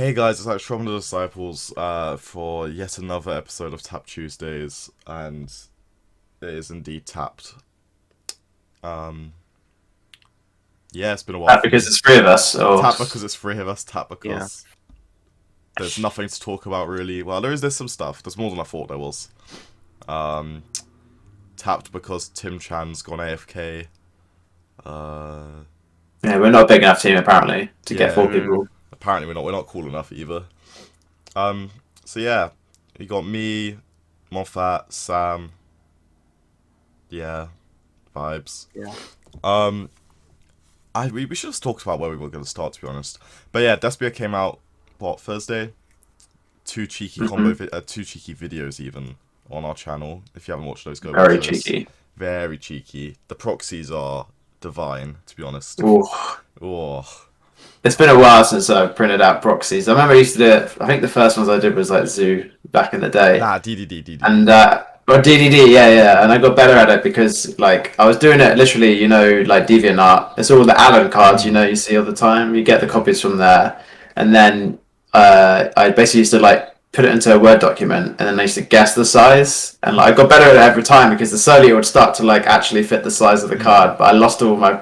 Hey guys, it's like from the Disciples uh, for yet another episode of Tap Tuesdays, and it is indeed tapped. Um, yeah, it's been a while. Tap because it's three of us. Or... Tap because it's three of us. Tap because there's nothing to talk about really. Well, there is there's some stuff. There's more than I thought there was. Um, tapped because Tim Chan's gone AFK. Uh, Yeah, we're not a big enough team apparently to Yeah. get four people. Apparently we're not we're not cool enough either. Um, so yeah, you got me, Moffat, Sam. Yeah, vibes. Yeah. Um, I we, we should have talked about where we were going to start to be honest. But yeah, Despia came out what Thursday. Two cheeky combo, vi- uh, two cheeky videos even on our channel. If you haven't watched those, go Very watch those. cheeky. Very cheeky. The proxies are divine, to be honest. Ooh. Oh, It's been a while since I've printed out proxies. I remember I used to do it. I think the first ones I did was like Zoo back in the day. nah, DDD, DDD. and uh or DDD, yeah, yeah, and I got better at it because like I was doing it literally, you know, like DeviantArt. It's all the Allen cards, you know, you see all the time. You get the copies from there, and then uh, I basically used to like put it into a Word document, and then I used to guess the size, and like I got better at it every time because the slowly it would start to like actually fit the size of the card. But I lost all my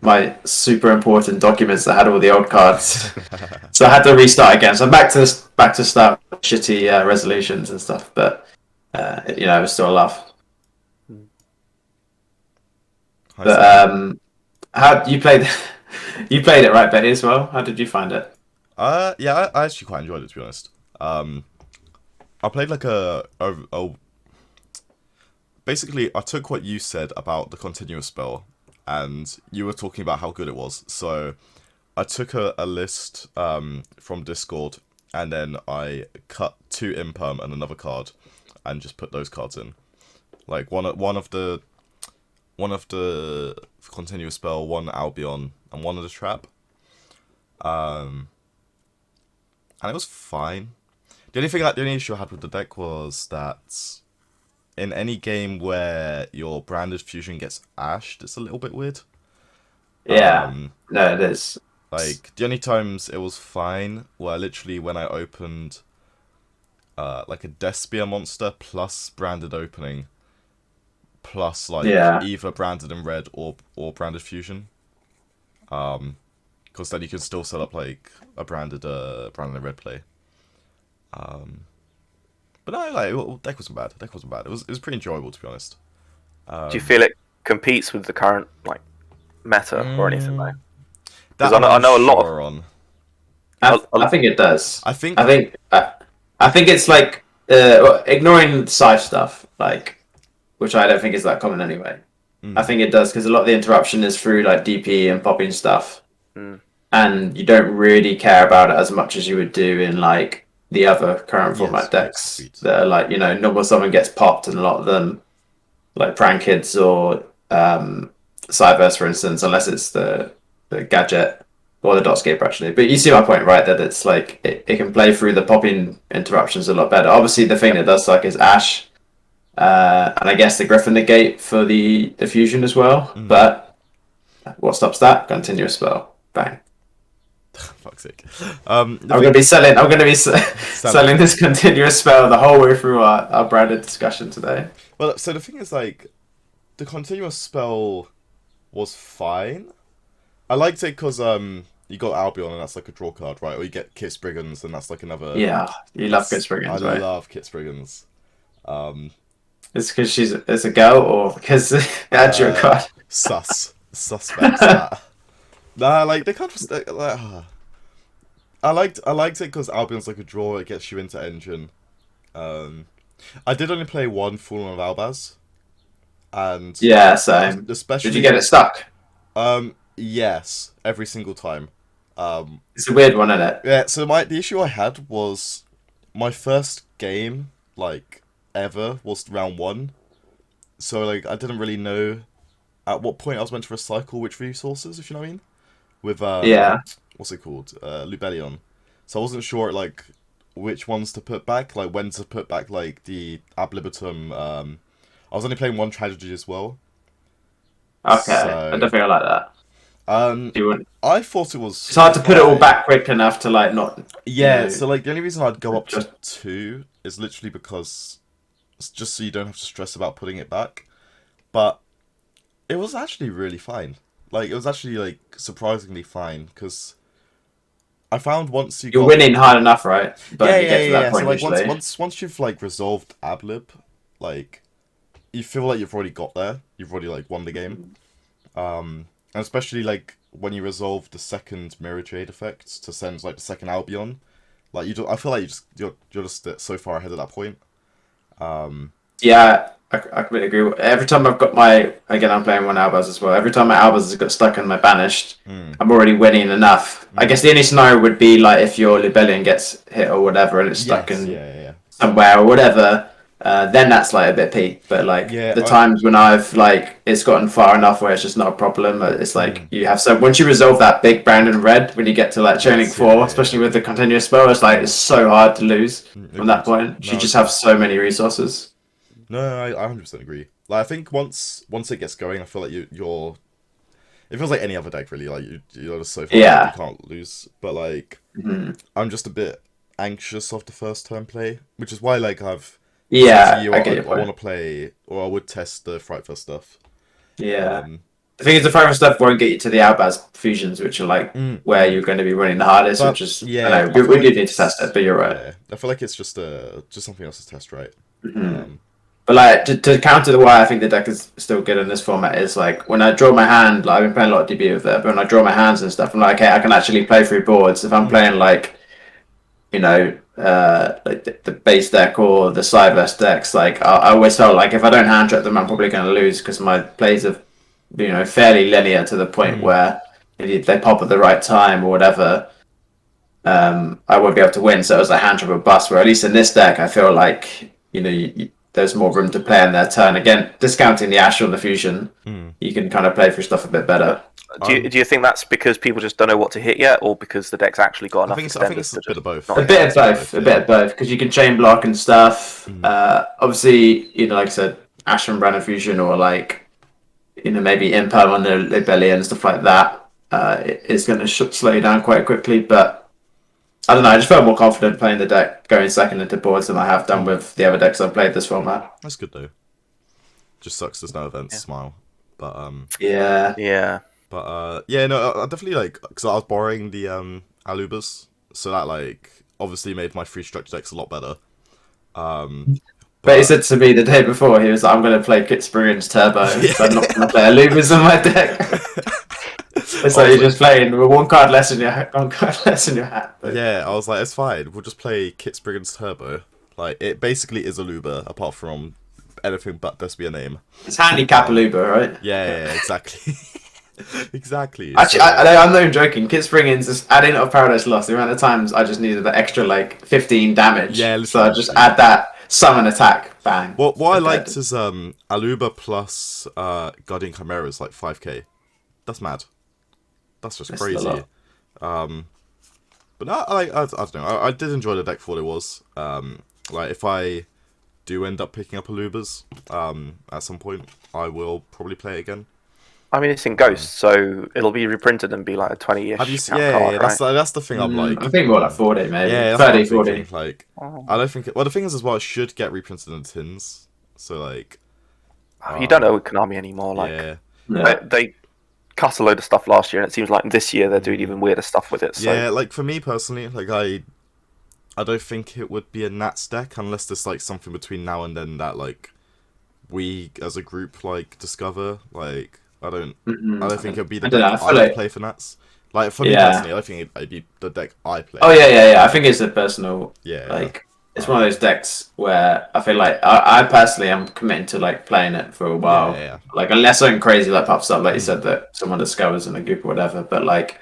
my super important documents that had all the old cards, so I had to restart again. So I'm back to this, back to start shitty uh, resolutions and stuff, but uh, you know, it was still a laugh. Hi, But um, how you played? you played it right, Betty, as well. How did you find it? Uh, yeah, I, I actually quite enjoyed it to be honest. Um, I played like a, a, a basically I took what you said about the continuous spell, and you were talking about how good it was. So I took a, a list um from Discord, and then I cut two imperm and another card, and just put those cards in, like one of one of the one of the continuous spell, one Albion, and one of the trap. Um, and it was fine. The only thing, the only issue I had with the deck was that in any game where your branded fusion gets ashed, it's a little bit weird. Yeah, Um, no, it is. like the only times it was fine were literally when I opened uh like a Despia monster plus branded opening plus like Yeah. either branded in red or or branded fusion. Um because then you can still set up like a branded uh branded red play. Um but no, like well, deck wasn't bad. Deck wasn't bad. It was it was pretty enjoyable to be honest. Um, Do you feel it competes with the current like meta or anything Mm. like? that 'cause I know- I know a lot of- on. I, I'll- I'll- think it does. I think I think I, I think it's like uh, ignoring side stuff, like which I don't think is that common anyway. Mm. I think it does because a lot of the interruption is through like DP and popping stuff, Mm. and you don't really care about it as much as you would do in like the other current format sweet, decks sweet. that are like you know normal someone gets popped, and a lot of them like prank kids or um, Cyberse, for instance, unless it's the the gadget or the Dotscaper actually. But you see my point, right? That it's like it, it can play through the popping interruptions a lot better. Obviously, the thing that does suck is Ash, uh, and I guess the Griffin negate for the the fusion as well. Mhm. But what stops that? Continuous spell, bang. fuck's sake. Um, I'm thing- gonna be selling. I'm gonna be s- selling this continuous spell the whole way through our, our branded discussion today. Well, so the thing is, like, the continuous spell was fine. I liked it because um, you got Albion and that's like a draw card, right? Or you get Kit Springans and that's like another. Yeah, you love Kit I Springans, right? love Kit Springans. Um, It's because she's it's a girl, or because add your Uh, card. sus suspects that. Nah, like they can't. just- Like, ah. I liked I liked it because Albion's like a draw. It gets you into engine. Um, I did only play one Fallen of Albaz, and Yeah, same. especially Did you get it stuck? Um, yes, every single time. Um, It's a weird one, isn't it? yeah. So my the issue I had was my first game, like ever, was round one. So like I didn't really know at what point I was meant to recycle which resources, if you know what I mean. With um, Yeah. what's it called? Uh, Lubellion. So I wasn't sure like which ones to put back, like when to put back like the Ad Libitum. Um, I was only playing one tragedy as well. Okay, So- I don't think I like that. Um, You I thought it was. It's hard to put it all back quick enough to like not. Yeah, know, so like the only reason I'd go up to two is literally because it's just so you don't have to stress about putting it back. But it was actually really fine. Like it was actually like surprisingly fine because I found once you You're got winning hard enough, right? But yeah, you yeah, get to yeah, that yeah. point So like once once once you've like resolved Ablib, like you feel like you've already got there. You've already like won the game. Um, and especially like when you resolve the second Mirrorjade effect to send like the second Albion, like you, do, I feel like you just you're you're just uh, so far ahead at that point. Um, Yeah, I, I completely agree. Every time I've got my again, I'm playing one Albaz as well. Every time my Albaz has got stuck in my banished, mm, I'm already winning enough. I guess the only scenario would be like if your Lubellion gets hit or whatever, and it's stuck yes, in yeah, yeah, somewhere or whatever. Uh, then that's like a bit peak. But like Yeah, the I- times when I've like it's gotten far enough where it's just not a problem. uh, It's like Mm. you have so once you resolve that big Branded red when you get to like Chaining four, yeah, especially with the continuous spell, it's like it's so hard to lose Mm, from that point. No, you just have so many resources. No, I, I 100% agree. Like I think once once it gets going, I feel like you you're. It feels like any other deck really. Like you you're just so far Yeah. you can't lose. But like Mhm. I'm just a bit anxious of the first turn play, which is why like I've Yeah, you, I I, I want to play or I would test the Frightfur stuff. Yeah. Um, The thing is, the fire stuff won't get you to the Albaz fusions, which are like Mm. where you're going to be running the hardest. But, which is, yeah, yeah, I I know, we, we like do need to test it, but you're right. yeah, I feel like it's just uh just something else to test, right? Mhm. Um, But like to, to counter the why I think the deck is still good in this format is like when I draw my hand, like I've been playing a lot of DB with it, but when I draw my hands and stuff, I'm like, okay, I can actually play through boards. If I'm Mm. playing like, you know, uh, like the, the base deck or the Cyberse decks, like I, I always felt like if I don't hand trap them, I'm probably going to lose because my plays are, you know, fairly linear to the point Mm. where if they pop at the right time or whatever. Um, I won't be able to win, so it was a hand trap or bust. Where at least in this deck, I feel like you know you, you, there's more room to play in their turn. Again, discounting the Astral Diffusion, Mm. you can kind of play for stuff a bit better. Do you, Um, do you think that's because people just don't know what to hit yet, or because the deck's actually got I enough think it's I think it's a bit of both. A bit of both, a bit of both, because you can chain block and stuff. Mhm. Uh, obviously, you know, like I said, Astral and Branded Fusion, or like, you know, maybe Imperm on the Lubellion and stuff like that. Uh, it- it's going to sh- slow you down quite quickly, but I don't know. I just felt more confident playing the deck going second into boards than I have done with the other decks I've played this format. That's good though. Just sucks there's no events. Yeah. Smile, but um, Yeah. Yeah. but uh, yeah, no, I, I definitely like because I was borrowing the um Alubers, so that like obviously made my free structure decks a lot better. Um, But he said to me the day before, he was like, I'm going to play Kit Springans Turbo, so I'm not going to play Alubers in my deck. it's like you're just playing with one card less in your one card less in your hat. But Yeah, I was like, it's fine. We'll just play Kit Springans Turbo. Like, it basically is a Luba, apart from anything but there's be a name. It's handicap Luba, right? Yeah, yeah, exactly. exactly. Actually, So- I, I, I'm not even joking. Kit Springans just adding of Paradise Lost. The amount of times I just needed the extra like 15 damage. Yeah, so I just add that summon attack, bang. what what I liked is um Aluber plus uh Guardian Chimera is like 5k. That's mad. That's just That's crazy. Um, but no, I, I I don't know. I, I did enjoy the deck for what it was. Um, like if I do end up picking up Alubers um at some point, I will probably play it again. I mean, it's in Ghost, so it'll be reprinted and be like a 20 ish. Have you seen? Yeah, yeah, yeah, that's that's the thing. I'm Mm, like, I think more like 40, maybe. yeah, that's what 30, 40. thinking, Like, I don't think. It, well, the thing is, as well, it should get reprinted in tins. So like, You don't know Konami anymore. Like, yeah, Yeah. they, they cut a load of stuff last year, and it seems like this year they're doing even weirder stuff with it. So, yeah. Like for me personally, like I, I don't think it would be a Nats deck unless there's like something between now and then that like we as a group like discover. Like I don't, Mhm. I don't think it'd be the I don't deck know, I I, would like- play for Nats. Like for me Yeah. personally, I think it'd, it'd be the deck I play. Oh, yeah, yeah, yeah. I think it's a personal yeah, like it's one of those decks where I feel like I, I personally am committing to like playing it for a while. yeah, yeah. Like unless something crazy like pops up, like you mm. said that someone discovers in a group or whatever. But like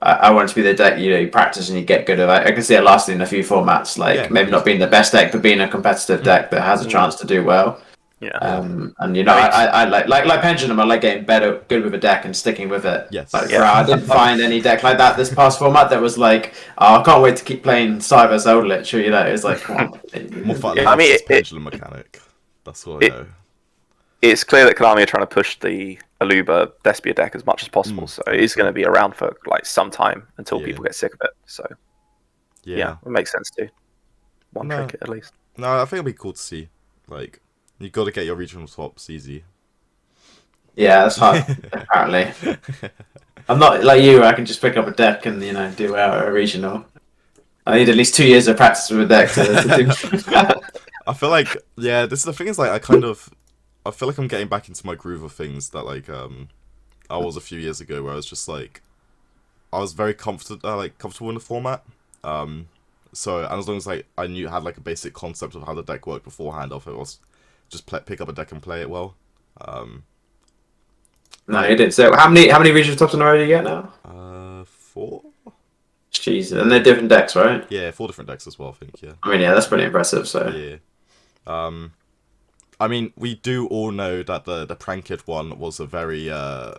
I, I want it to be the deck you know you practice and you get good at. I can see it lasting in a few formats. Like Yeah. maybe not being the best deck, but being a competitive mm. deck that has a mm. chance to do well. Yeah. Um, and you know, I, I, I like like like Pendulum. I like getting better, good with a deck and sticking with it. Yes. Like, Yeah. bro, I didn't find any deck like that this past format that was like, oh, I can't wait to keep playing Cyber Eldritch. Or, you know, it's like, come. More fun. Yeah, I mean, it's it- it- pendulum mechanic. That's what I it- know. it's clear that Konami are trying to push the Aluber Despia deck as much as possible. Mm. So it is going to be around for like some time until Yeah. people get sick of it. So Yeah. yeah, it makes sense to one No. trinket at least. No, I think it'd be cool to see. Like, you got to get your regional swaps easy. Yeah, that's hard. apparently, I'm not like you. I can just pick up a deck and you know do our regional. I need at least two years of practice with a deck to, to do. I feel like yeah, this is the thing is like I kind of I feel like I'm getting back into my groove of things that like um I was a few years ago where I was just like I was very comfortable uh, like comfortable in the format. Um so and as long as like I knew had like a basic concept of how the deck worked beforehand it was just play, pick up a deck and play it well. Um no, you didn't. So how many how many regional tops in a row do you get now? uh four? Jeez, and they're different decks, right? Yeah, four different decks as well, I think, yeah. I mean, yeah, that's pretty impressive. So Yeah. Um, I mean, we do all know that the the Pranked one was a very uh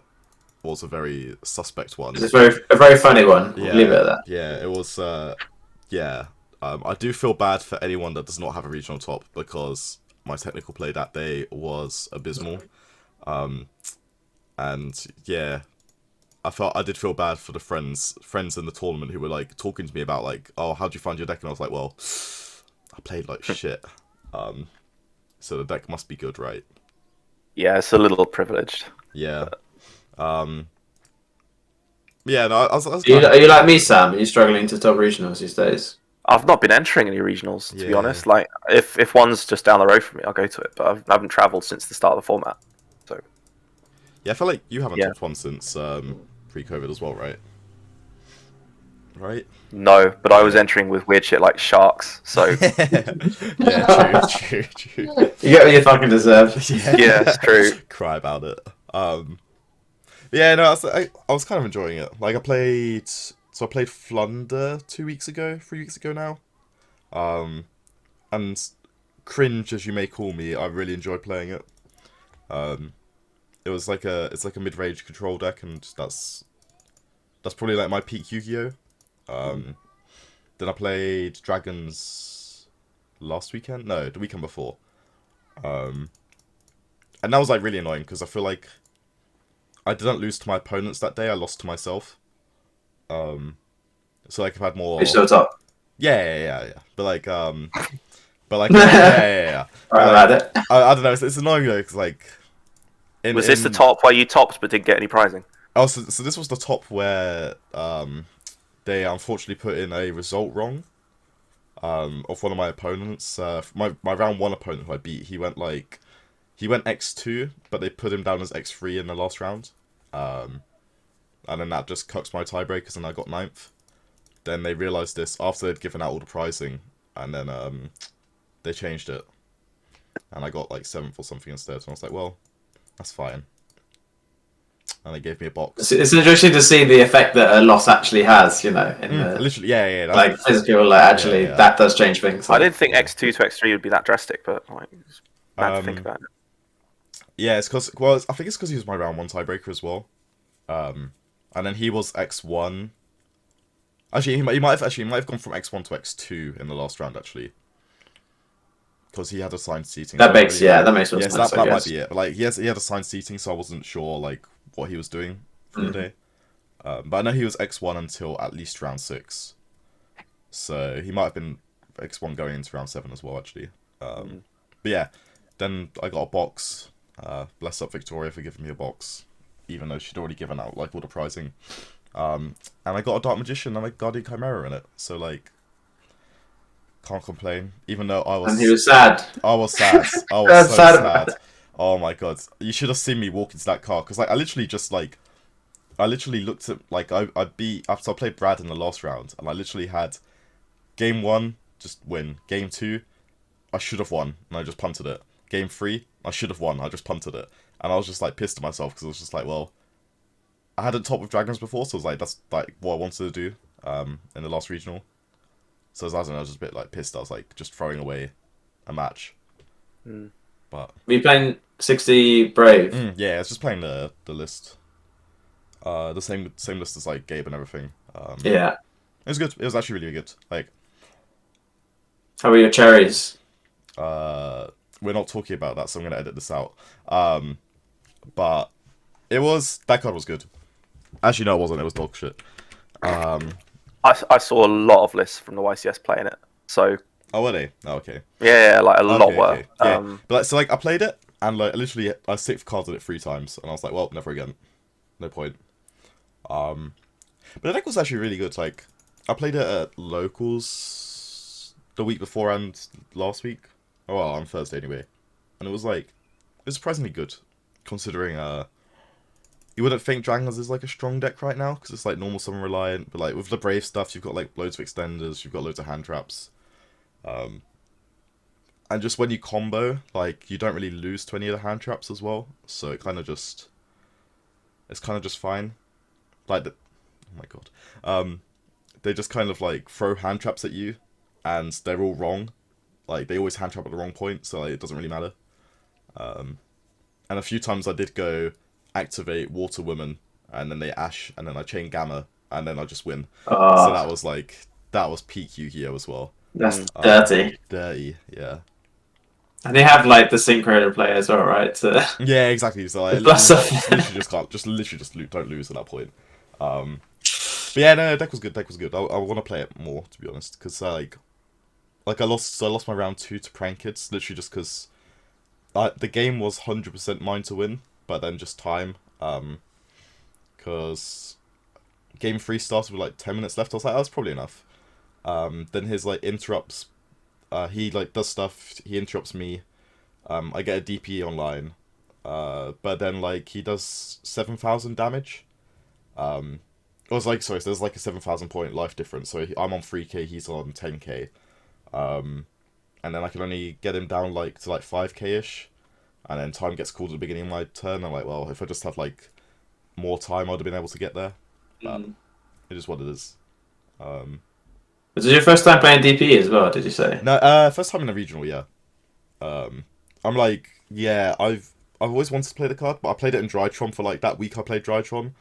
was a very suspect one. it's a very a very funny one. Yeah, Leave it at that. yeah, it was. Uh, yeah, um, I do feel bad for anyone that does not have a regional top because my technical play that day was abysmal. Um, and yeah, I felt I did feel bad for the friends friends in the tournament who were like talking to me about like, oh, how'd you find your deck? And I was like, well, I played like shit. Um, so the deck must be good, right? Yeah, it's a little privileged. Yeah. Um. Yeah, no, I was. I was Are you, are you like me, Sam? Are you struggling to top regionals these days? I've not been entering any regionals to be honest. Like if if one's just down the road from me, I'll go to it. But I've, I haven't travelled since the start of the format. So yeah, I feel like you haven't Yeah. topped one since um, pre-COVID as well, right? Right? No, but I was entering with weird shit like sharks. So yeah, true, true, true. You get what you fucking deserve. yeah, it's true. Cry about it. Um, yeah, no, I was, I, I was kind of enjoying it. Like, I played, so I played Flunder two weeks ago, three weeks ago now. Um, and cringe as you may call me, I really enjoyed playing it. Um, it was like a, it's like a mid-range control deck, and that's, that's probably like my peak Yu-Gi-Oh. Um, then I played Dragons last weekend. No, the weekend before. Um, and that was like really annoying because I feel like I didn't lose to my opponents that day. I lost to myself. Um, so like if I've had more. You're still top. Yeah, yeah, yeah, yeah. But like, um, but like, yeah, yeah, yeah. yeah. Right about. I, I don't know. It's, it's annoying though because like. In, Was this the top where you topped but didn't get any prizing? Oh, so, so this was the top where um, they unfortunately put in a result wrong um, of one of my opponents. Uh, my my round one opponent who I beat, he went like he went X two, but they put him down as X three in the last round, um, and then that just cucks my tiebreakers, and I got ninth. Then they realized this after they'd given out all the pricing, and then um, they changed it, and I got like seventh or something instead. And I was like, well, that's fine. And they gave me a box. It's, it's interesting to see the effect that a loss actually has. You know, in Mm, the, literally, yeah, yeah. That's, like physical. Like actually, Yeah, yeah. that does change things. I didn't think X two to X three would be that drastic, but like, it's bad to think Um, about it. yeah, it's because well, I think it's because he was my round one tiebreaker as well. Um, and then he was X one. Actually, he might, he might have actually he might have gone from X one to X two in the last round actually. Because he had assigned seating. That makes yeah, that makes more Yes, sense. that, that might be it. But like he has he had assigned seating, so I wasn't sure like what he was doing for Mhm. the day. Um, but I know he was X one until at least round six. So he might have been X one going into round seven as well, actually. Um, But yeah, then I got a box. Uh, bless up Victoria for giving me a box, even though she'd already given out like all the prizing. Um, and I got a Dark Magician and a Guardian Chimera in it, so like, can't complain. Even though I was, And he was sad. I was sad. I was so sad sad. Oh my god! You should have seen me walk into that car because like I literally just like, I literally looked at like I I beat after I played Brad in the last round and I literally had, game one just win. Game two, I should have won and I just punted it. Game three, I should have won. I just punted it and I was just like pissed at myself because I was just like, well, I hadn't top with dragons before, so I was like, that's like what I wanted to do um in the last regional. So as I was, I was just a bit like pissed. I was like just throwing away a match. Mm. But Were you playing sixty brave? Mm, yeah, it's just playing the the list. Uh, the same same list as like Gabe and everything. Um, Yeah. it was good. It was actually really good. Like, How were your cherries? uh, we're not talking about that, so I'm gonna edit this out. Um, but it was that card was good. Actually, no, it wasn't. It was dog shit. Um, I, I saw a lot of lists from the YCS playing it. So oh, were they? Oh, okay. yeah, like a lot Okay, were. okay. Yeah. Um, But like, so like I played it and like literally I cards on it three times and I was like, well, never again. No point. Um but the deck was actually really good. Like I played it at locals the week before and last week. Oh well, on Thursday anyway. And it was like it was surprisingly good considering uh you wouldn't think Dragons is like a strong deck right now because it's like normal summon reliant, but like with the brave stuff, you've got like loads of extenders, you've got loads of hand traps. Um, and just when you combo, like you don't really lose to any of the hand traps as well. So it kind of just, it's kind of just fine. Like the, oh my god, um, they just kind of like throw hand traps at you, and they're all wrong. Like they always hand trap at the wrong point, so like, it doesn't really matter. Um, and a few times I did go activate Water Woman, and then they Ash, and then I chain Gamma, and then I just win. Oh, So that was like that was peak Yu-Gi-Oh as well. that's Um, dirty. Dirty, yeah. And they have like the synchro to play as well, right? To... Yeah, exactly. So like, literally, just, literally just can't, just literally just don't lose at that point. Um, but yeah, no, deck was good. Deck was good. I, I want to play it more, to be honest, because like, like I lost, so I lost my round two to Prank Kids, literally just because, uh, the game was hundred percent mine to win, but then just time, um, because game three started with like ten minutes left. I was like, that's probably enough. Um, then his like interrupts, uh, he like does stuff. He interrupts me. Um, I get a DP online. Uh, but then like he does seven thousand damage. Um, it was like sorry, so there's like a seven thousand point life difference. So I'm on three k, he's on ten k. Um, and then I can only get him down like to like five k ish, and then time gets called at the beginning of my turn. I'm like, well, if I just had like more time, I'd have been able to get there. But Mm. it is what it is. Um, Was it your first time playing DP as well? Did you say? no, uh, first time in a regional, yeah. Um, I'm like, yeah, I've I've always wanted to play the card, but I played it in Drytron for like that week. I played Drytron.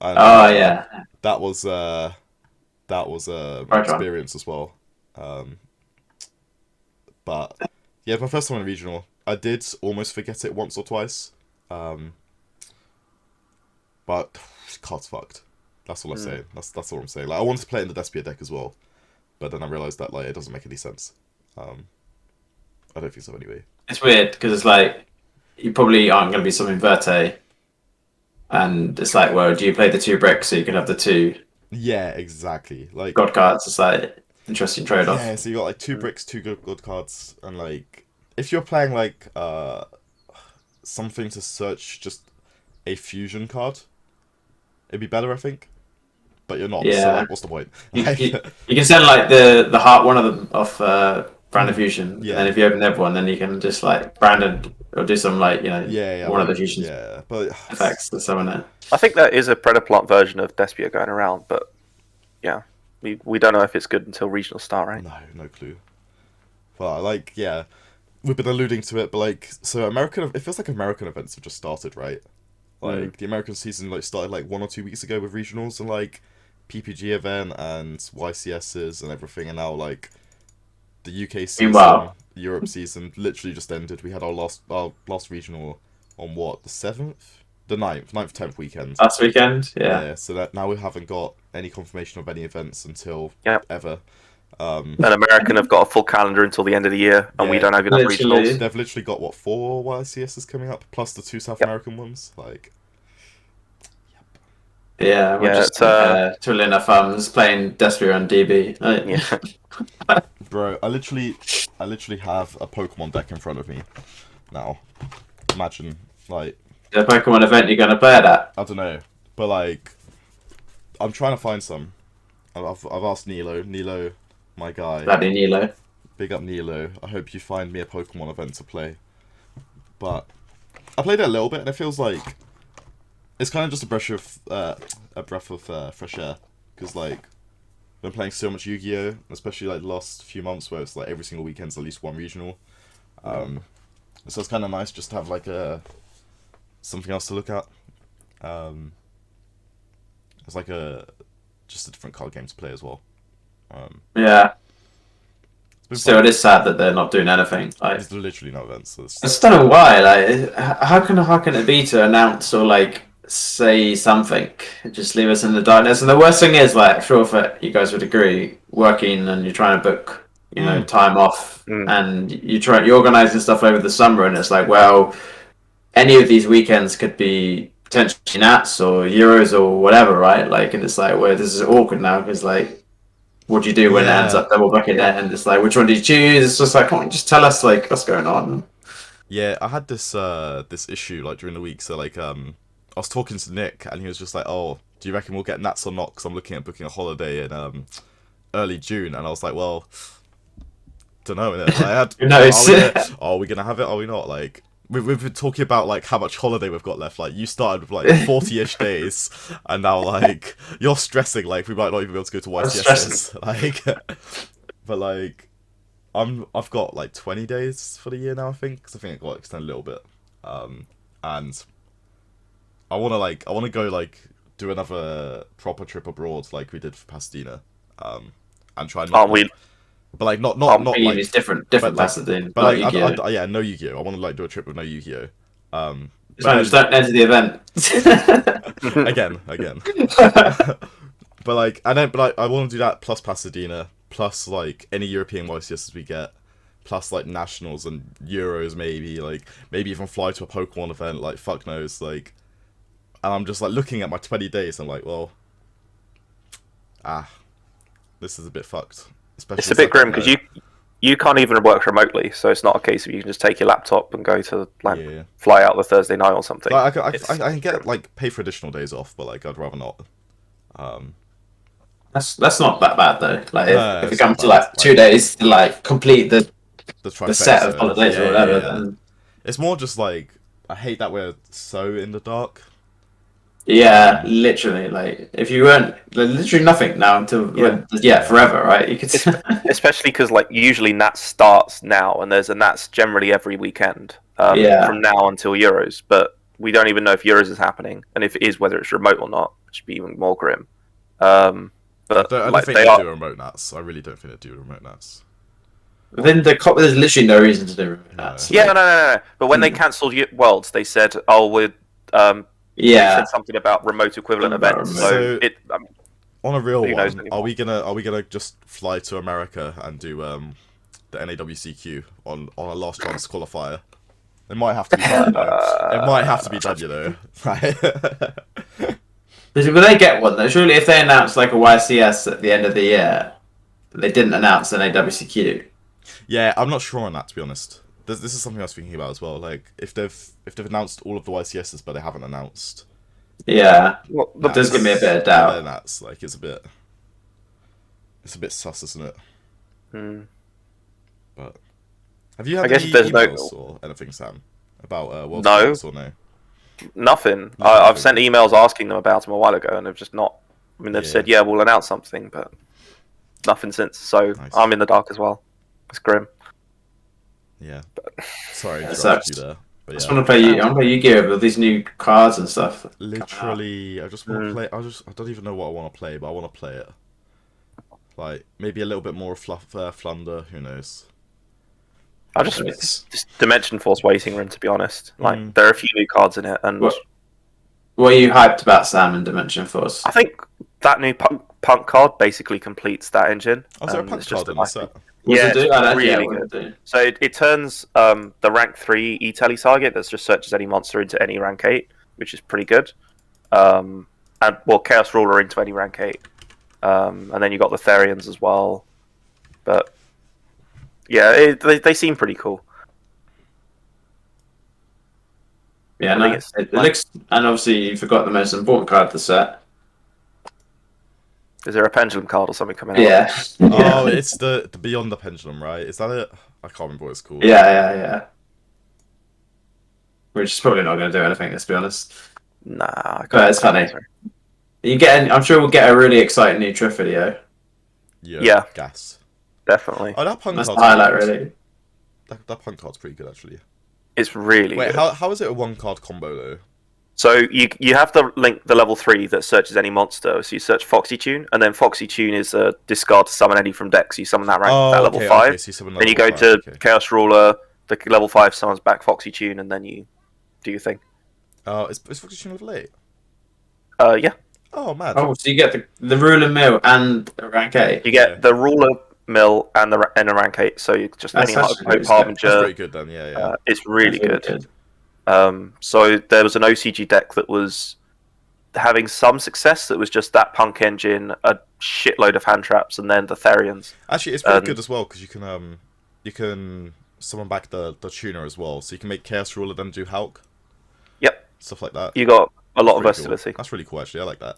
And, Oh uh, yeah, that was uh, that was a Drytron. experience as well. Um, but yeah, my first time in regional, I did almost forget it once or twice. Um, but card's fucked. That's all I say. That's that's all I'm saying. Like I wanted to play in the Despia deck as well, but then I realized that like it doesn't make any sense. Um, I don't think so anyway. it's weird because it's like you probably aren't going to be something Verte, and it's like, well, do you play the two bricks so you can have the two Yeah, exactly. Like god cards? It's like interesting trade off. Yeah, so you got like two bricks, two good good cards, and like if you're playing like uh something to search just a fusion card, it'd be better, I think. But you're not. So Yeah. like, what's the point? You, you, you can send like the the heart one of them off uh, Branded Fusion, Yeah. and if you open the other one, then you can just like Branded or do some like you know yeah, yeah. one of the fusions Yeah, but effects to summon it. I think there is a Predaplant version of Despia going around, but yeah, we we don't know if it's good until regional start, right? No, no clue. But like, yeah, we've been alluding to it, but like, so American, it feels like American events have just started, right? Like Mm. the American season like started like one or two weeks ago with regionals and like PPG event and YCSs and everything, and now like the UK season, Meanwhile- Europe season literally just ended. We had our last our last regional on what the seventh, the 9th, 9th, tenth weekend. Last weekend, yeah. so that now we haven't got any confirmation of any events until Yep. ever. Um, And American have got a full calendar until the end of the year, and we don't have enough Literally. regionals. They've literally got what four YCSs coming up, plus the two South Yep. American ones. Like, Yeah, we're Yeah, just it's, uh, uh, twiddling our thumbs, playing Despia on DB. Like, Yeah. bro, I literally, I literally have a Pokemon deck in front of me now. Imagine, like, The Pokemon event you're going to play at that. I don't know, but like, I'm trying to find some. I've I've asked Nilo, Nilo, my guy. Bloody Nilo. Big up Nilo. I hope you find me a Pokemon event to play. But I played it a little bit, and it feels like it's kind of just a breath of uh, a breath of uh, fresh air. Because like, I've been playing so much Yu-Gi-Oh, especially like the last few months, where it's like every single weekend's at least one regional. Um, so it's kind of nice just to have like a something else to look at. Um, it's like a just a different card game to play as well. Um, Yeah. Still, it is sad that they're not doing anything. Like, There's literally no events. So I it's, just don't know why. Like, how can how can it be to announce or like say something? Just leave us in the darkness. And the worst thing is, like, I'm sure that you guys would agree, working and you're trying to book, you know, Mm. time off, Mm. and you try you're organizing stuff over the summer, and it's like, well, any of these weekends could be potentially Nats or Euros or whatever, right? Like, and it's like, well, this is awkward now because like. What do you do when it Yeah. ends up double booking it? And it's like, which one do you choose? It's just like, on, just tell us like what's going on. yeah, I had this uh this issue like during the week. So like um, I was talking to Nick and he was just like, "Oh, do you reckon we'll get Nats or not?" Because I'm looking at booking a holiday in um early June, and I was like, "Well, don't know." I had, Who knows? Are we, gonna, are we gonna have it? Are we not? Like. We've, we've been talking about like how much holiday we've got left. Like you started with like forty-ish days, and now like you're stressing like we might not even be able to go to YCSs. Like, but like I'm I've got like 20 days for the year now I think because I think it got extended a little bit um and I want to like I want to go like do another proper trip abroad like we did for Pasadena um and try and Aren't we? But like not not aren't like it's different, different but, but not like I. I, yeah no Yu-Gi-Oh I want to like do a trip with no Yu-Gi-Oh um fine, just don't enter the event. again again but like I don't. but like, I want to do that plus Pasadena plus like any European YCSs we get plus like nationals and Euros maybe like maybe even fly to a Pokemon event like fuck knows like and I'm just like looking at my 20 days and like well ah this is a bit fucked especially It's a bit grim because you you can't even work remotely, so it's not a case of you can just take your laptop and go to like yeah fly out the Thursday night or something. like, I, can- I, I, I can get like pay for additional days off but like I'd rather not um that's that's not that bad though. Like if, No, if it comes not to bad. like two days to like complete the, the, the set of trifecta. holidays Yeah, or whatever, yeah, yeah. then It's more just like I hate that we're so in the dark. Yeah, literally. Like if you weren't like, literally nothing now until Yeah. yeah, yeah forever, right? You could. especially because like usually Nats starts now, and there's a Nats generally every weekend um, Yeah. from now until Euros. But we don't even know if Euros is happening, and if it is, whether it's remote or not, which would be even more grim. Um, I but don't, I don't like, think they they are, do remote nats. I really don't think they do remote nats. then the cop, there's literally no reason to do that. yeah, no, no, no, no. But when they Hmm. cancelled Ye- Worlds, they said, "Oh, we're." Um, they yeah. said something about remote equivalent About events. remote. So, So- it, um, On a real Who knows one, are anymore? we gonna are we gonna just fly to America and do um the NAWCQ on on a last chance qualifier? It might have to be done. though. It might have to be done, you know. Right? But they get one though. Surely, if they announce like a YCS at the end of the year, but they didn't announce an AWCQ. yeah, I'm not sure on that to be honest. This, this is something I was thinking about as well. Like if they've if they've announced all of the YCSs but they haven't announced Yeah, well, That does give me a bit of then doubt. that's like it's a bit it's a bit sus, isn't it? Hmm. But have you had I guess any if there's no- emails or anything, Sam, about uh, World No. Sports or no? Nothing. No, I, I've sent emails asking them about them a while ago, and they've just not. I mean, they've Yeah. said, "Yeah, we'll announce something," but nothing since. So Nice. I'm in the dark as well. It's grim. Yeah. Sorry, That to sucks. you there. But I just yeah, want to play. Yu- I want to play Yu-Gi-Oh with all these new cards and stuff. literally, I just want to Mm. play. I just, I don't even know what I want to play, but I want to play it. Like maybe a little bit more fluff, uh, flunder. Who knows? I just, It's- just Dimension Force waiting room, to be honest. Like Mm. there are a few new cards in it, and What- What are you hyped about, Sam, and Dimension Force? I think that new punk, punk card basically completes that engine. Oh, is there a punk just card in a the nice- set? Yeah, do? Oh, really yeah, good. So it, it turns um, the rank three E-Tele target that just searches any monster into any rank eight, which is pretty good. Um, and well, Chaos Ruler into any rank eight, um, and then you got the Therions as well. But yeah, it, they they seem pretty cool. Yeah, I no, it, it looks. And obviously, you forgot the most important card of the set. Is there a pendulum card or something coming out? Yeah. Oh, it's the, the Beyond the Pendulum, right? Is that it? I can't remember what it's called. Yeah, yeah, yeah. Which is probably not going to do anything, let's be honest. Nah, I can't But it's funny. You get, I'm sure we'll get a really exciting new Triff video. Yeah. Yeah. Gas. Definitely, Oh, that punk That's card's highlight, pretty good. really. That, that punk card's pretty good actually. it's really Wait, good. how how is it a one card combo though? So you you have the link the level three that searches any monster. So you search Foxy Tune, and then Foxy Tune is a discard to summon any from decks. You summon that rank Oh, that level okay, five. okay, so you summon then you go five, to okay. Chaos Ruler. The level five summons back Foxy Tune, and then you do your thing. Oh, is, is Foxy Tune level eight? Uh, yeah, Oh, man. Oh, so you get the the ruler mill and a rank eight. you get Yeah. the Ruler Mill and the ra- and a rank eight. So you just That's any Hope Harbinger. That's pretty good then, yeah, yeah. Uh, it's really That's good. Um, so there was an OCG deck that was having some success. That was just that punk engine, a shitload of hand traps, and then the Therions. Actually, it's pretty um, good as well because you can um you can summon back the the tuner as well, so you can make Chaos Ruler then do Hulk. Yep. Stuff like that. You got a lot of Pretty cool. versatility. That's really cool, actually. I like that.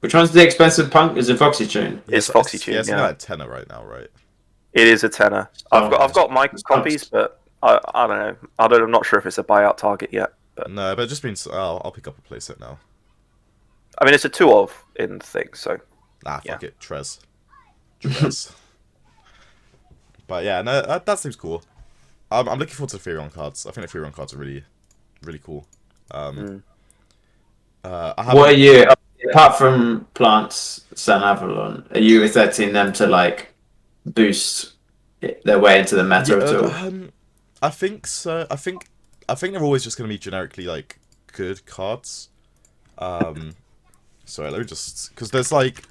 Which one's the expensive punk? Is it Foxy Tune? It's so Foxy Tune, Yeah, it's yeah. like tenner right now, right? It is a tenner. I've got I've got my copies, but I, I don't know. I don't. I'm not sure if it's a buyout target yet. But No, but it just means I'll, I'll pick up a playset now. I mean, it's a two of in the thing. So Nah, Yeah. fuck it, Trez. Trez. but yeah, no, that, that seems cool. I'm, I'm looking forward to the Therion cards. I think the Therion cards are really, really cool. Um, Mm. uh, I What are you apart from plants, San Avalon? Are you expecting them to like boost their way into the meta Yeah, at all? um, I think so. I think I think they're always just going to be generically like good cards. Um, sorry, let me just because there's like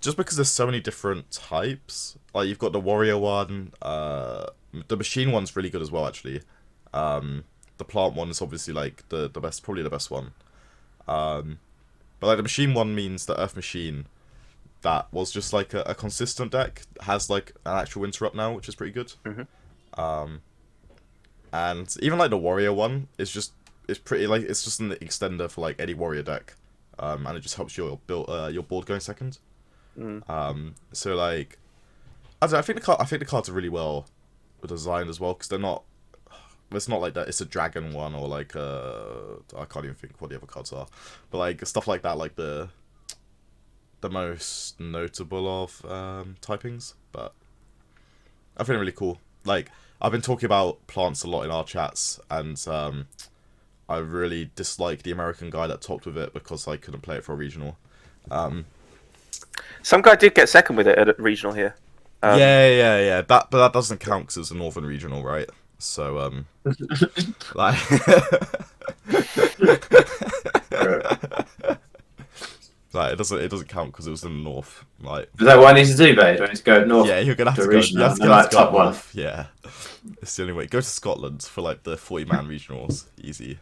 just because there's so many different types. Like you've got the warrior one. Uh, the machine one's really good as well, actually. Um, the plant one is obviously like the the best, probably the best one. Um, but like the machine one means the Earth Machine that was just like a, a consistent deck has like an actual interrupt now, which is pretty good. Mhm. Um, and even like the warrior one is just it's pretty like it's just an extender for like any warrior deck, um, and it just helps your build uh, your board going second. Mm. Um, so like, I don't know, I think the card I think the cards are really well designed as well because they're not. It's not like that. It's a dragon one or like uh, I can't even think what the other cards are, but like stuff like that, like the the most notable of um, typings. But I think really cool. Like I've been talking about plants a lot in our chats, and um, I really dislike the American guy that topped with it because I couldn't play it for a regional. Um, some guy did get second with it at a regional here. Um, yeah, yeah, yeah. That, but that doesn't count because it's a northern regional, right? So, um, like, like it doesn't, it doesn't count because it was in the north. Like, Is that what I need to do, babe? Do I need to go north? yeah, you're gonna have to to go. You have to go, like to top one. north. Yeah, it's the only way. Go to Scotland for like the forty-man regionals. Easy.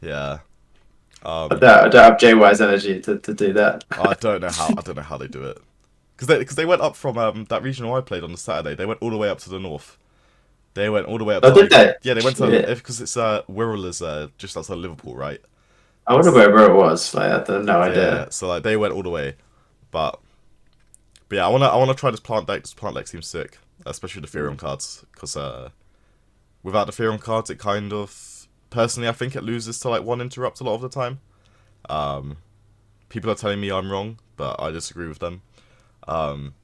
Yeah. Um, I don't, I don't have JY's energy to, to do that. I don't know how I don't know how they do it because they because they went up from um that regional I played on the Saturday. They went all the way up to the north. They went all the way up. Oh, to, did they? Yeah, they went to because it's uh Wirral is uh just outside Liverpool, right? I wonder where, it was. Like, I have no idea. Yeah. So like they went all the way, but but yeah, I wanna I wanna try this plant deck. This plant deck seems sick, especially the Therion cards, because uh without the Therion cards, it kind of personally I think it loses to like one interrupt a lot of the time. Um, people are telling me I'm wrong, but I disagree with them. Um,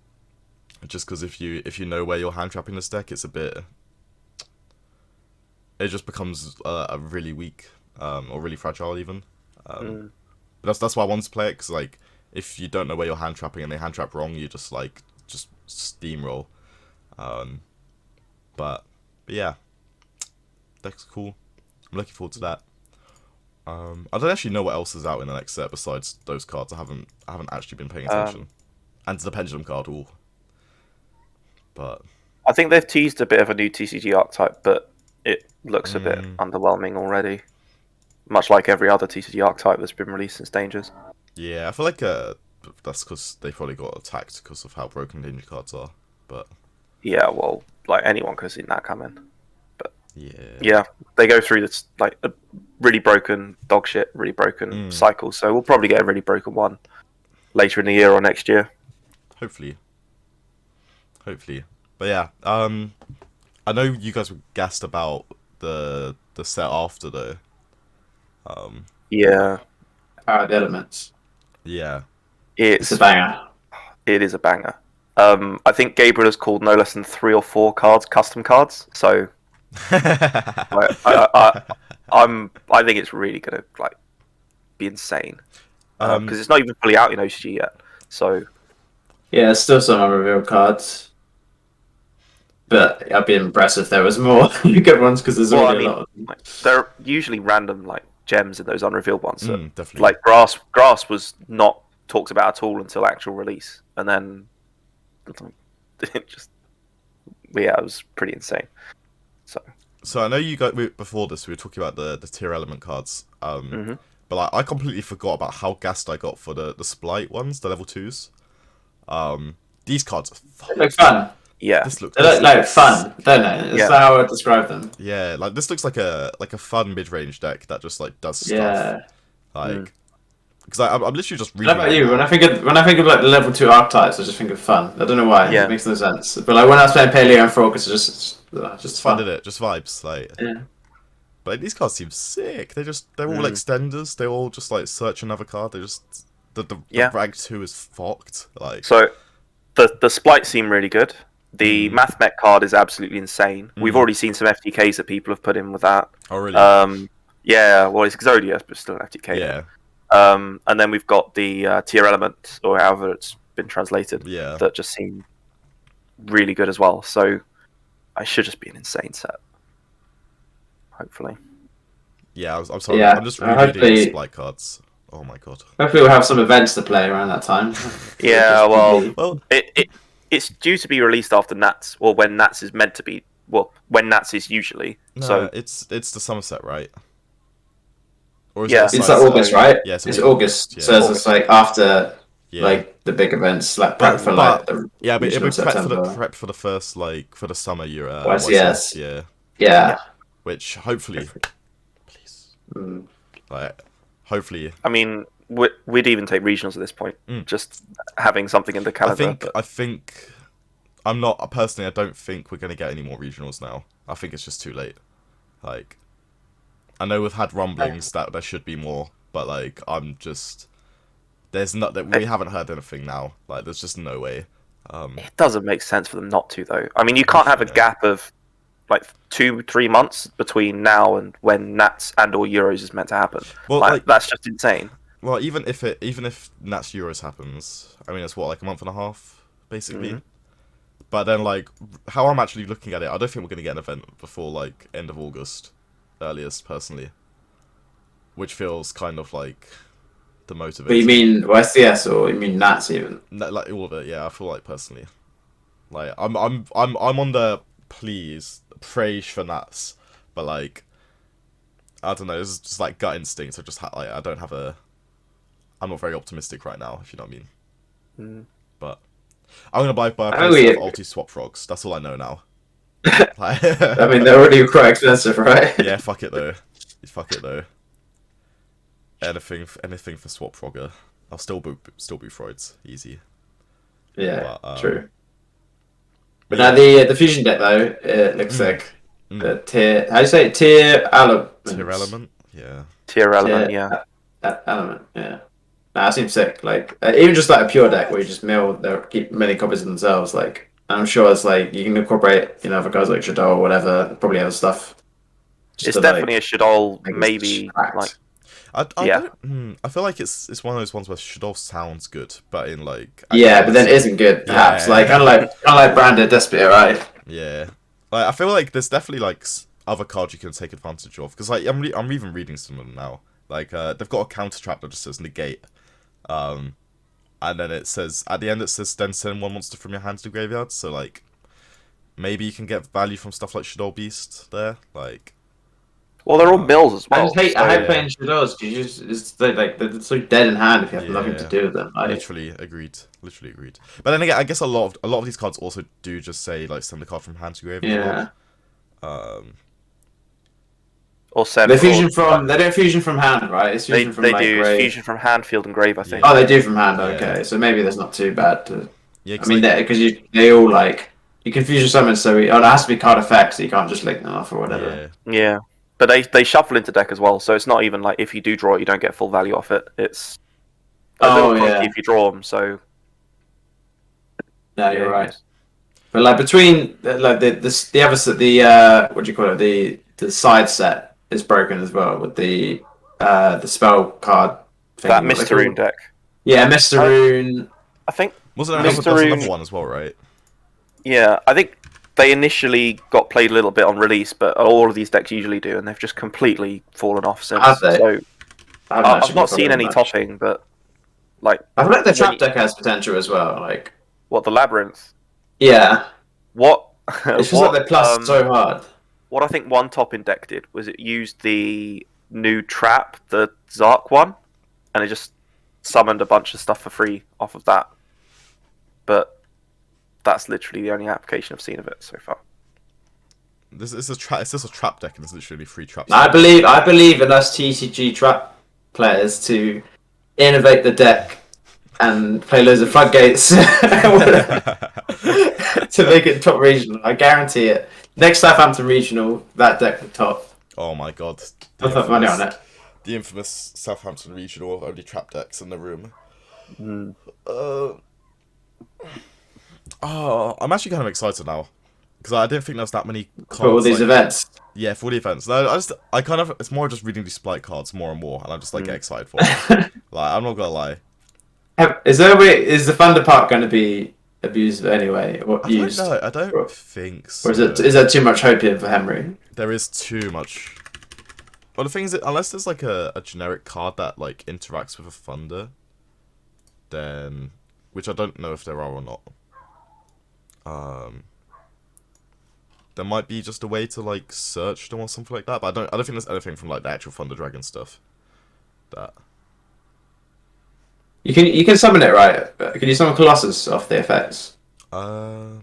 just because if you if you know where you're hand trapping this deck, it's a bit. It just becomes uh, a really weak um, or really fragile even. Um, Mm. but that's that's why I wanted to play it because like if you don't know where you're hand trapping and they hand trap wrong, you just like just steamroll. Um, but, but yeah, deck's cool. I'm looking forward to that. Um, I don't actually know what else is out in the next set besides those cards. I haven't I haven't actually been paying Um, attention. and the pendulum card, all. But I think they've teased a bit of a new TCG archetype, but it looks a bit Mm. underwhelming already. Much like every other TCG archetype that's been released since Dangers. yeah, I feel like uh, that's because they probably got attacked because of how broken danger cards are. But Yeah, well, like anyone could have seen that coming. yeah, Yeah, they go through this like a really broken dog shit, really broken Mm. cycle. So we'll probably get a really broken one later in the year or next year. hopefully hopefully but yeah um i know you guys were gassed about the the set after though um Yeah, Power the elements. yeah It's it's a banger. it is a banger. Um, I think Gabriel has called no less than three or four cards custom cards. So I, I, I, I'm. I think it's really gonna like be insane because Um, it's not even fully out in OCG yet. So Yeah, there's still some unrevealed cards. But I'd be impressed if there was more good ones because there's Well, I mean- a lot of them. like, there are usually random like gems in those unrevealed ones. that- mm, definitely. like grass, grass was not talked about at all until actual release, and then it just yeah, it was pretty insane. So So I know you got we, before this we were talking about the the Tearlament cards. Um, Mhm. but like I completely forgot about how gassed I got for the the Spright ones, the level twos. Um, these cards are They fun. look fun. Yeah, This looks They look like looks- fun, don't they? That's Yeah. how I would describe them. Yeah, like this looks like a like a fun mid range deck that just like does stuff. Yeah. Like, because I'm, I'm literally just reading. What about you? When I think of when I think of like the level two archetypes, I just think of fun. I don't know why. Yeah. It makes no sense. But like when I was playing Paleo and Frog, it's just it's, uh, just just fun, fun. did it? Just vibes, like. Yeah. But these cards seem sick. They're just they're all Mm. extenders. They're all just like search another card. They just the the, Yeah. the rank two is fucked. Like So the the splights seem really good. The Mm. Mathmech card is absolutely insane. We've Mm. already seen some FTKs that people have put in with that. oh really? Um, yeah, well, it's Exodia, but still an FTK. yeah, Um, and then we've got the uh, Tearlament, or however it's been translated, yeah. that just seem really good as well. So I should just be an insane set. Hopefully. Yeah, I was, I'm sorry. Yeah, I'm just rereading hopefully- these splight cards. Oh my god. Hopefully, we'll have some events to play around that time. Yeah, well, Well, It, it it's due to be released after Nats, or when Nats is meant to be. Well, when Nats is usually. no, so it's it's the Somerset, right? Or is Yeah. it's the like August, right? Yeah, it's it's August. August. Yeah. So it's just like after Yeah. like the big events, like prep But- for like but- the yeah, but it'll be regional prep for the September. prep for the first like for the summer year. Uh, YCS. Yeah, yeah. which hopefully, please, Mm. like, hopefully, I mean, we'd, even take regionals at this point, Mm. just having something in the calendar. I think but- I think I'm not personally. I don't think we're gonna get any more regionals now. I think it's just too late. Like, I know we've had rumblings that there should be more, but like, I'm just there's not that we haven't heard anything now. Like, there's just no way. Um, it doesn't make sense for them not to, though. I mean, you can't have a gap of like two, three months between now and when Nats and or Euros is meant to happen. well, like, like, that's just insane. Well, even if it even if Nats Euros happens, I mean, it's what like a month and a half basically. Mhm. But then, like, how I'm actually looking at it, I don't think we're gonna get an event before like end of August, earliest personally. Which feels kind of like the motivation. But you mean YCS or you mean Nats even? No, like all of it? Yeah, I feel like personally, like I'm I'm I'm I'm on the please praise for Nats, but like I don't know, it's just like gut instinct. I just ha- like I don't have a. I'm not very optimistic right now, if you know what I mean. Mm. But I'm gonna buy buy a Oh, yeah. of Alti Swap Frogs. That's all I know now. Like- I mean, they're already quite expensive, right? yeah, fuck it though. Fuck it though. Anything, anything for Swap Frogger. I'll still be still be Freud's easy. yeah, But, um, true. But But now the the fusion deck though, it looks Mm. like Mm. the tier. How do you say it? Tearlament? tier element. Yeah. Tearlament, Tier yeah. e- element. Yeah. Nah, that seems sick. Like uh, even just like a pure deck where you just mill, they keep many copies of themselves. Like I'm sure it's like you can incorporate, you know, other guys like Shaddoll or whatever, probably other stuff. It's to, like, definitely a Shaddoll, make it maybe like I, I Yeah. don't. Hmm, I feel like it's it's one of those ones where Shaddoll sounds good, but in like. Yeah, but then it actuality- isn't good. Perhaps Yeah. like kind of like kind of like branded Despia, right? Yeah, like I feel like there's definitely like other cards you can take advantage of because like I'm re- I'm even reading some of them now. Like uh, they've got a counter trap that just says negate, um, and then it says at the end it says then send one monster from your hand to the graveyard. So like, maybe you can get value from stuff like Shaddoll Beast there. Like, well, they're all Uh, mills as I well. just hate so- I hate yeah. playing Shaddolls because you just it's they, like they're so dead in hand if you have nothing to do with them. Like, literally agreed, literally agreed. But then again, I guess a lot of a lot of these cards also do just say like send a card from hand to graveyard. yeah, Um, or send the or- fusion from they don't fusion from hand, right? It's They, fusion from they like do grave. fusion from hand, field, and grave. I think. Yeah. Oh, they do from hand. Yeah. Okay, so maybe that's not too bad. To, yeah, I 'cause, mean, because you they all like you can fusion summon, so we, oh, it has to be card effects. So you can't just link them off or whatever. yeah, Yeah, but they they shuffle into deck as well, so it's not even like if you do draw it, you don't get full value off it. It's a Oh, little yeah. if you draw them. So No, you're Yeah, right. But like between like the the the other the uh what do you call it the the side set is broken as well with the uh the spell card. Thing. that What Mr. call- Rune deck. Yeah, Mr. I- Rune. I think Wasn't there another, Mr. there another one as well, right? Yeah, I think they initially got played a little bit on release, but all of these decks usually do, and they've just completely fallen off since. Have they? So I haven't I- I've not seen any much. topping, but like I feel like the trap you- deck has potential as well. Like, what the Labrynth? yeah, What? it's just what, like they plus um, so hard. What I think one topping deck did was it used the new trap, the Zark one, and it just summoned a bunch of stuff for free off of that. But that's literally the only application I've seen of it so far. This is a tra- it's just a trap deck and it's literally free traps. I believe I believe in us TCG trap players to innovate the deck and play loads of floodgates to make it top regional. I guarantee it. Next Southampton regional, that deck will top. oh my god. I put money on it. The infamous Southampton regional only trap decks in the room. Mm. Uh, oh, I'm actually kind of excited now because I didn't think there was that many cards. For all these like- events. Yeah, for the events. No, I just, I kind of, it's more just reading these splight cards more and more, and I'm just like Mm. get excited for it. like, I'm not gonna lie. Is there a way, is the Thunder Park going to be abused anyway? Or I used? don't know. I don't Or- think so. Or is it is there too much hopium for Henry? There is too much. Well, the thing is, that unless there's like a, a generic card that like interacts with a thunder, then which I don't know if there are or not. Um, there might be just a way to like search them or something like that, but I don't. I don't think there's anything from like the actual Thunder Dragon stuff. That You can you can summon it right. Can you summon Colossus off the effects? um,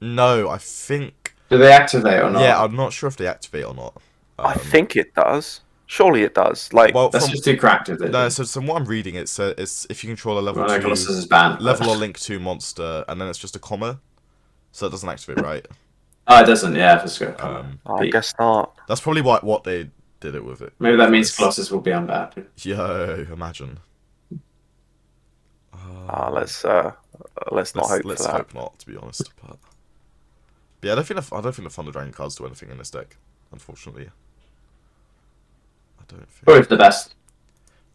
no, I think Do they activate or not? yeah, I'm not sure if they activate or not. I Um, think it does. Surely it does. Like, Well, That's from, just too cracked, is it? no, so from what I'm reading, it's uh, it's if you control a level Well, two. Colossus is banned. level or link two monster, and then it's just a comma, so it doesn't activate, right? Oh, it doesn't. Yeah, let's go. Um, I guess not. that's probably what what they did it with it. Maybe that means Colossus will be unbanned. Yo, imagine. Uh, Ah, let's uh, let's not let's, hope let's for that. hope not, to be honest. But, but yeah, I don't think the, I don't think the Thunder Dragon cards do anything in this deck, unfortunately. I don't think. Probably the best.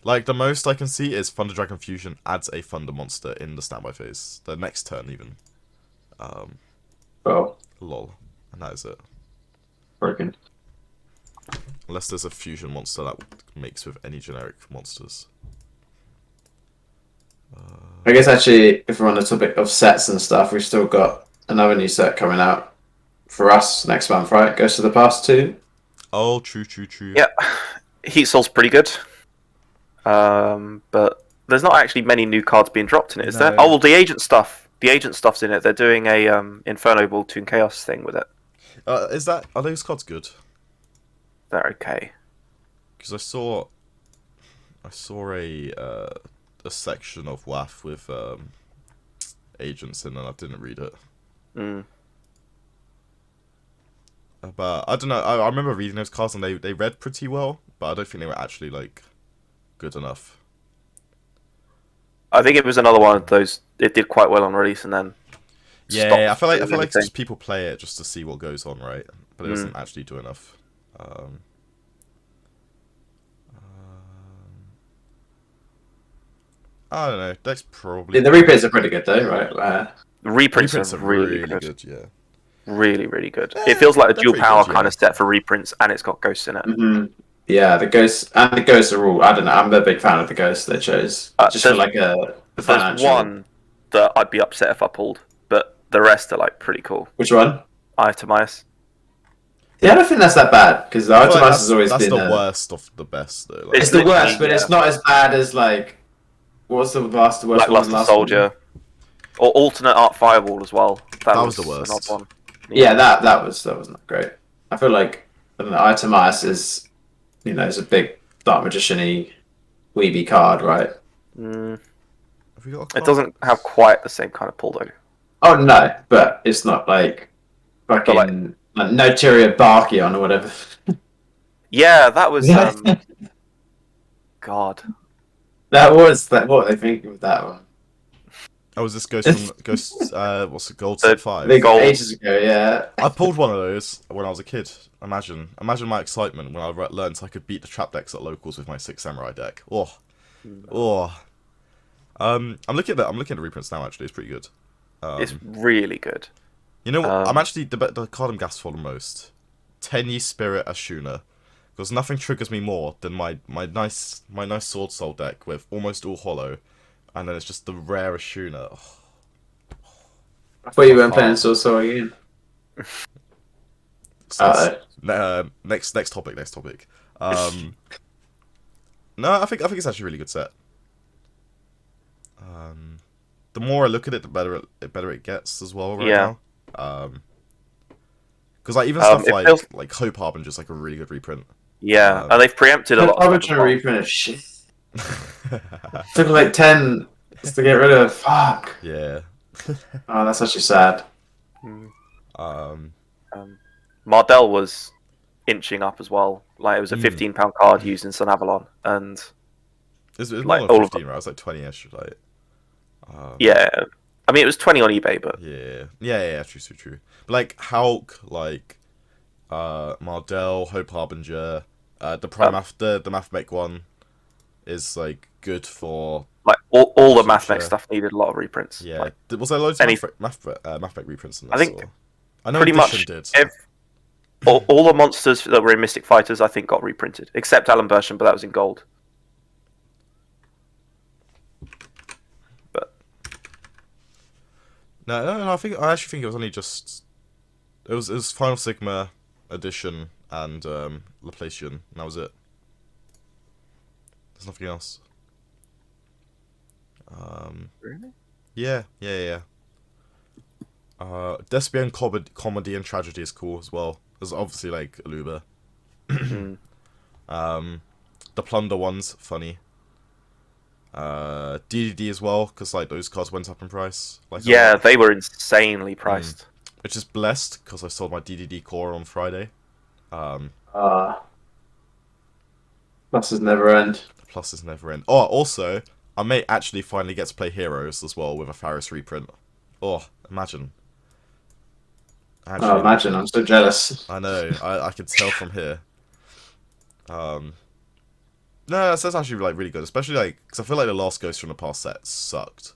Like the most I can see is Thunder Dragon Fusion adds a Thunder monster in the standby phase, the next turn even. Um, Well, lol, and that is it. broken. Unless there's a fusion monster that makes with any generic monsters. I guess actually, if we're on the topic of sets and stuff, we've still got another new set coming out for us next month, right? Goes to the past two. Oh, true, true, true. Yeah, Heat Soul's pretty good. Um, but there's not actually many new cards being dropped in it, is there? No. Oh, well, the agent stuff. The agent stuff's in it. They're doing a um, Inferno Ball Toon Chaos thing with it. Uh, is that are those cards good? They're okay. Because I saw, I saw a uh, a section of WAF with um, agents in, and I didn't read it. Mm. Uh, But I don't know. I, I remember reading those cards, and they they read pretty well, but I don't think they were actually like good enough. I think it was another one of those. It did quite well on release, and then Yeah, I feel like I feel like just people play it just to see what goes on, right? But it Mm. doesn't actually do enough. Um, I don't know. That's probably The reprints are pretty good though, right? Uh, the reprints, reprints are are really, really good. good. Yeah. Really, really good. Eh, it feels like a Duel Power good, kind yeah. of set for reprints, and it's got ghosts in it. mhm. Yeah, the ghosts and the ghosts are all. I don't know. I'm a big fan of the ghosts they chose. Uh, Just for like a There's one that I'd be upset if I pulled, but the rest are like pretty cool. Which one? Itemize. Yeah, I don't think that's that bad because the I like has always that's been. the a- worst of the best though. Like, It's the worst, but yeah. it's not as bad as like. What's the last? The worst one? Lackluster last Soldier. Or alternate art firewall as well. That, That was was, the worst. odd one. Yeah, that that was that was not great. I feel like I don't know, Itemize is, you know, is a big dark magician-y weeby card, right? Mm, have got a it doesn't have quite the same kind of pull though. Oh no, but it's not like fucking like- like, Noteria Barkion or whatever. Yeah, that was. Um, God. That was that. What they think of that one? Oh, was this Ghost from Ghost? Uh, what's it? Gold The- set five. They got Gold. ages ago, yeah. I pulled one of those when I was a kid. Imagine, imagine my excitement when I re- learned I could beat the trap decks at locals with my six samurai deck. Oh, oh. Um, I'm looking at that. I'm looking at the reprints now. Actually, it's pretty good. Um, it's really good. you know what? um, I'm actually the the card I'm gassed for the most. Tenyi Spirit Ashuna, because nothing triggers me more than my my nice my nice Swordsoul deck with almost all hollow, and then it's just the rare Ashuna. Oh, I thought you weren't playing Soul Soul again. so Uh, it's- uh, next next topic. Next topic. Um, no, I think I think it's actually a really good set. Um, the more I look at it, the better it, the better it gets as well right Yeah. now. Um, because like even Um, stuff it like feels- like Hope Harbinger's like a really good reprint. Yeah, Um, and they've preempted a lot. I Of was stuff trying to reprint it. Shit. Took like 10 to get rid of. Fuck. yeah. Oh, that's actually sad. Mm. Um, Um, Mardel was inching up as well. Like it was a Mm. fifteen pound card used in Sunavalon, and it's, it's Like, not all like of 15, right? It's like 20ish, like. Um, yeah, I mean it was twenty on eBay, but Yeah, yeah, yeah, true, true, true. But like Hulk, like uh Mardel, Hope Harbinger, uh the Prime Um, Math the the Mathmech one is like good for like all, all the MathMech stuff needed a lot of reprints. yeah. Like, was there loads of any- Math Math uh, Mathmech reprints in I think or- I know pretty much did. ev- all, all the monsters that were in Mystic Fighters, I think, got reprinted, except Alan Bersham, but that was in gold. No, no, no, I think I actually think it was only just it was it was Final Sigma edition and um Laplacian, and that was it. There's nothing else. Um Really? Yeah, yeah, yeah. yeah. Uh, Despian comedy, comedy and tragedy is cool as well. There's obviously like Aluber. Mm. Um, the plunder one's funny. Uh, DDD as well because like those cards went up in price. Like Yeah, they were insanely priced. Which is blessed because I sold my DDD core on Friday. Um, Ah. Pluses never end. pluses never end. Oh, also, I may actually finally get to play Heroes as well with a Faris reprint. Oh, imagine. Actually, Oh, imagine. I'm so jealous. I know. I, I can tell from here. Um, no, that's, that's actually like really good, especially like because I feel like the last Ghost from the Past set sucked.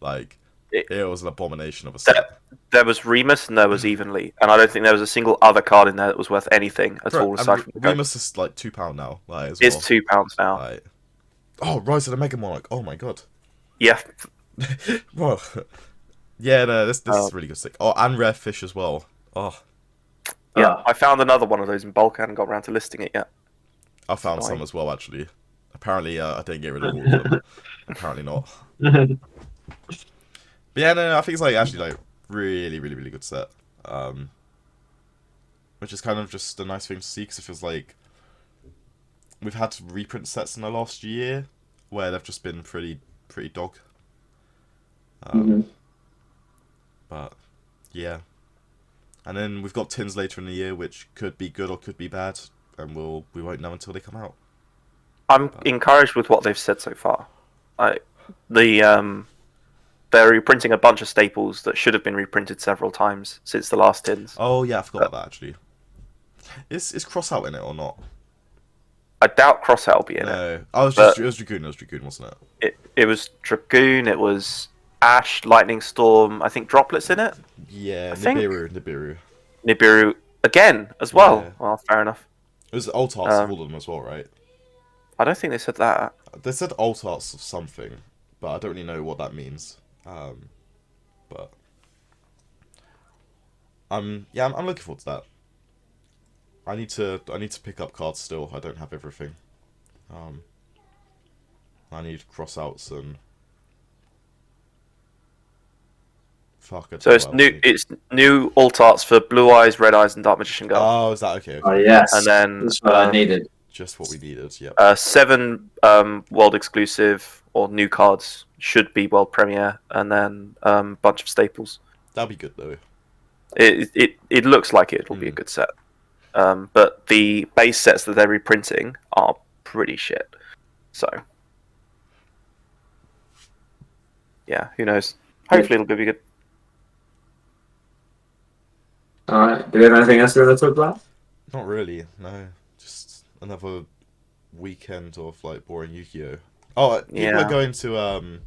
Like It- it, was an abomination of a set. That- There was Remus and there was Evenly, and I don't think there was a single other card in there that was worth anything at Bro, all and aside from the Ghost. Remus is like two pound now. Like as It's well. two pounds now. Like, oh, Rise of the Mega Monarch. Oh my god. Yeah, well, yeah, no, this this Oh. is really good. Stick. Oh, and rare fish as well. Oh, yeah. Ah. I found another one of those in bulk. I hadn't got around to listing it yet. I found Fine. some as well actually. Apparently, uh, I didn't get rid of all of them. Apparently not. But yeah, no, no, I think it's like actually like really, really, really good set. Um, which is kind of just a nice thing to see because it feels like we've had reprint sets in the last year where they've just been pretty, pretty dog. Um, Mhm. But yeah, and then we've got tins later in the year which could be good or could be bad, and we'll we won't know until they come out. I'm encouraged with what they've said so far. I, the um, they're reprinting a bunch of staples that should have been reprinted several times since the last tins. Oh yeah, I forgot about that actually. Is is Crossout in it or not? I doubt Crossout will be in it. No, I was just it was Dragoon, it was Dragoon, wasn't it? it. It was Dragoon. It was Ash, Lightning Storm. I think droplets in it. Yeah, I think- Nibiru, Nibiru. Nibiru again as well. Yeah. Well, fair enough. It was alt arts Um, of all of them as well, right? I don't think they said that. They said alt arts of something, but I don't really know what that means. Um, but um, yeah, I'm, yeah I'm looking forward to that. I need to I need to pick up cards still. I don't have everything. Um, I need cross outs and fuck. I So it's what I new. need. It's new alt arts for Blue Eyes, Red Eyes, and Dark Magician Girl. Oh, is that okay? okay. Oh, yes. And then, That's what I uh, needed. Just what we needed. Yeah. Uh, seven um, world exclusive or new cards should be world premiere, and then a um, bunch of staples. That'd be good though. It it, it looks like it will be a Hmm. good set, um, but the base sets that they're reprinting are pretty shit. So yeah, who knows? Hopefully, it'll be good. All right. Do we have anything else we want to talk about? Not really. No, just another weekend of like boring Yu-Gi-Oh. Oh, people Yeah. are going to um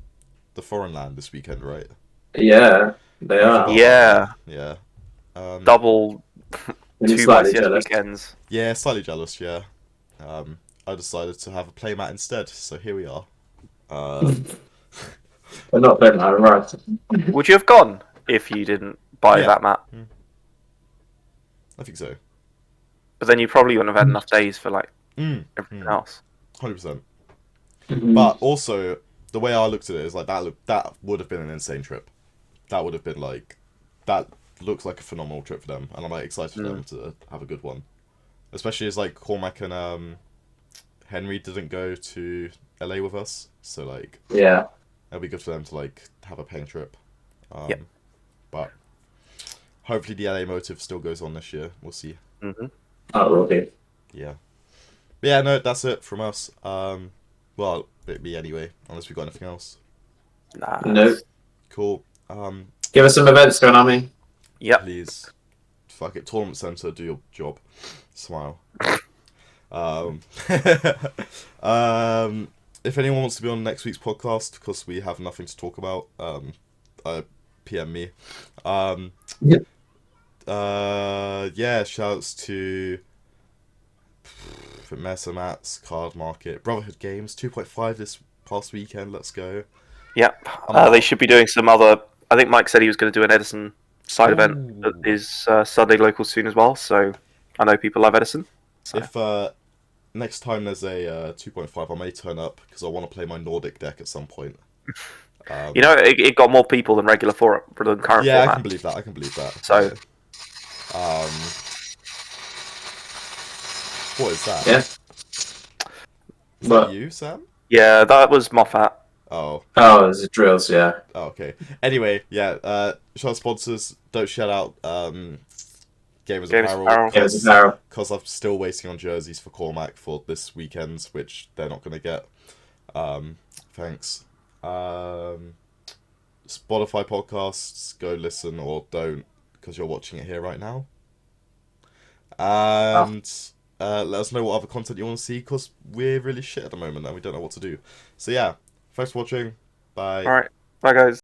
the foreign land this weekend, right? Yeah, they are. Yeah, Yeah. Um, double slightly jealous. weekends. Yeah, slightly jealous. Yeah. Um, I decided to have a playmat instead, so here we are. Uh, We're not playing that, right? Would you have gone if you didn't buy Yeah. that mat? I think so. But then you probably wouldn't have had enough days for like Mm, everything Mm. else. hundred percent. Mhm. But also, the way I looked at it is like that. Look, that would have been an insane trip. That would have been like, that looks like a phenomenal trip for them, and I'm like excited for them to have a good one. Especially as like Cormac and um, Henry didn't go to LA with us, so like yeah. it'll be good for them to like have a paying trip. Um, Yep. But hopefully the LA motive still goes on this year. We'll see. hmm Oh, will be. Yeah. But yeah, no, that's it from us. Um, well, it'd be anyway, unless we've got anything else. Nah. Nope. Cool. Um, Give us some events, Konami. Yep. please, fuck it, tournament center, do your job. Smile. um, um, if anyone wants to be on next week's podcast, because we have nothing to talk about, um, uh, PM me. Um, Yep. Uh, yeah, shouts to Mesa Mats, Cardmarket, Brotherhood Games, 2.5 this past weekend. Let's go. Yep. I'm Uh, they should be doing some other. I think Mike said he was going to do an Edison side event Ooh. that is uh, Sunday local soon as well. So I know people love Edison. So If uh, next time there's a uh, 2.5, I may turn up because I want to play my Nordic deck at some point. Um, you know, it, it got more people than regular for than current yeah, I can believe that. I can believe that. So- um, what is that? Yeah. Is What? that you, Sam? Yeah, that was Moffat. Oh, Oh, there's drills, yeah. oh, okay. Anyway, yeah. Uh, shout out sponsors. Don't shout out um, Gamers, Gamers Apparel. Apparel. Yeah, it's apparel. because I'm still waiting on jerseys for Cormac for this weekend, which they're not going to get. Um, thanks. Um, Spotify podcasts, go listen or don't because you're watching it here right now. And uh, let us know what other content you want to see because we're really shit at the moment and we don't know what to do. So yeah, thanks for watching. Bye. All right. Bye, guys.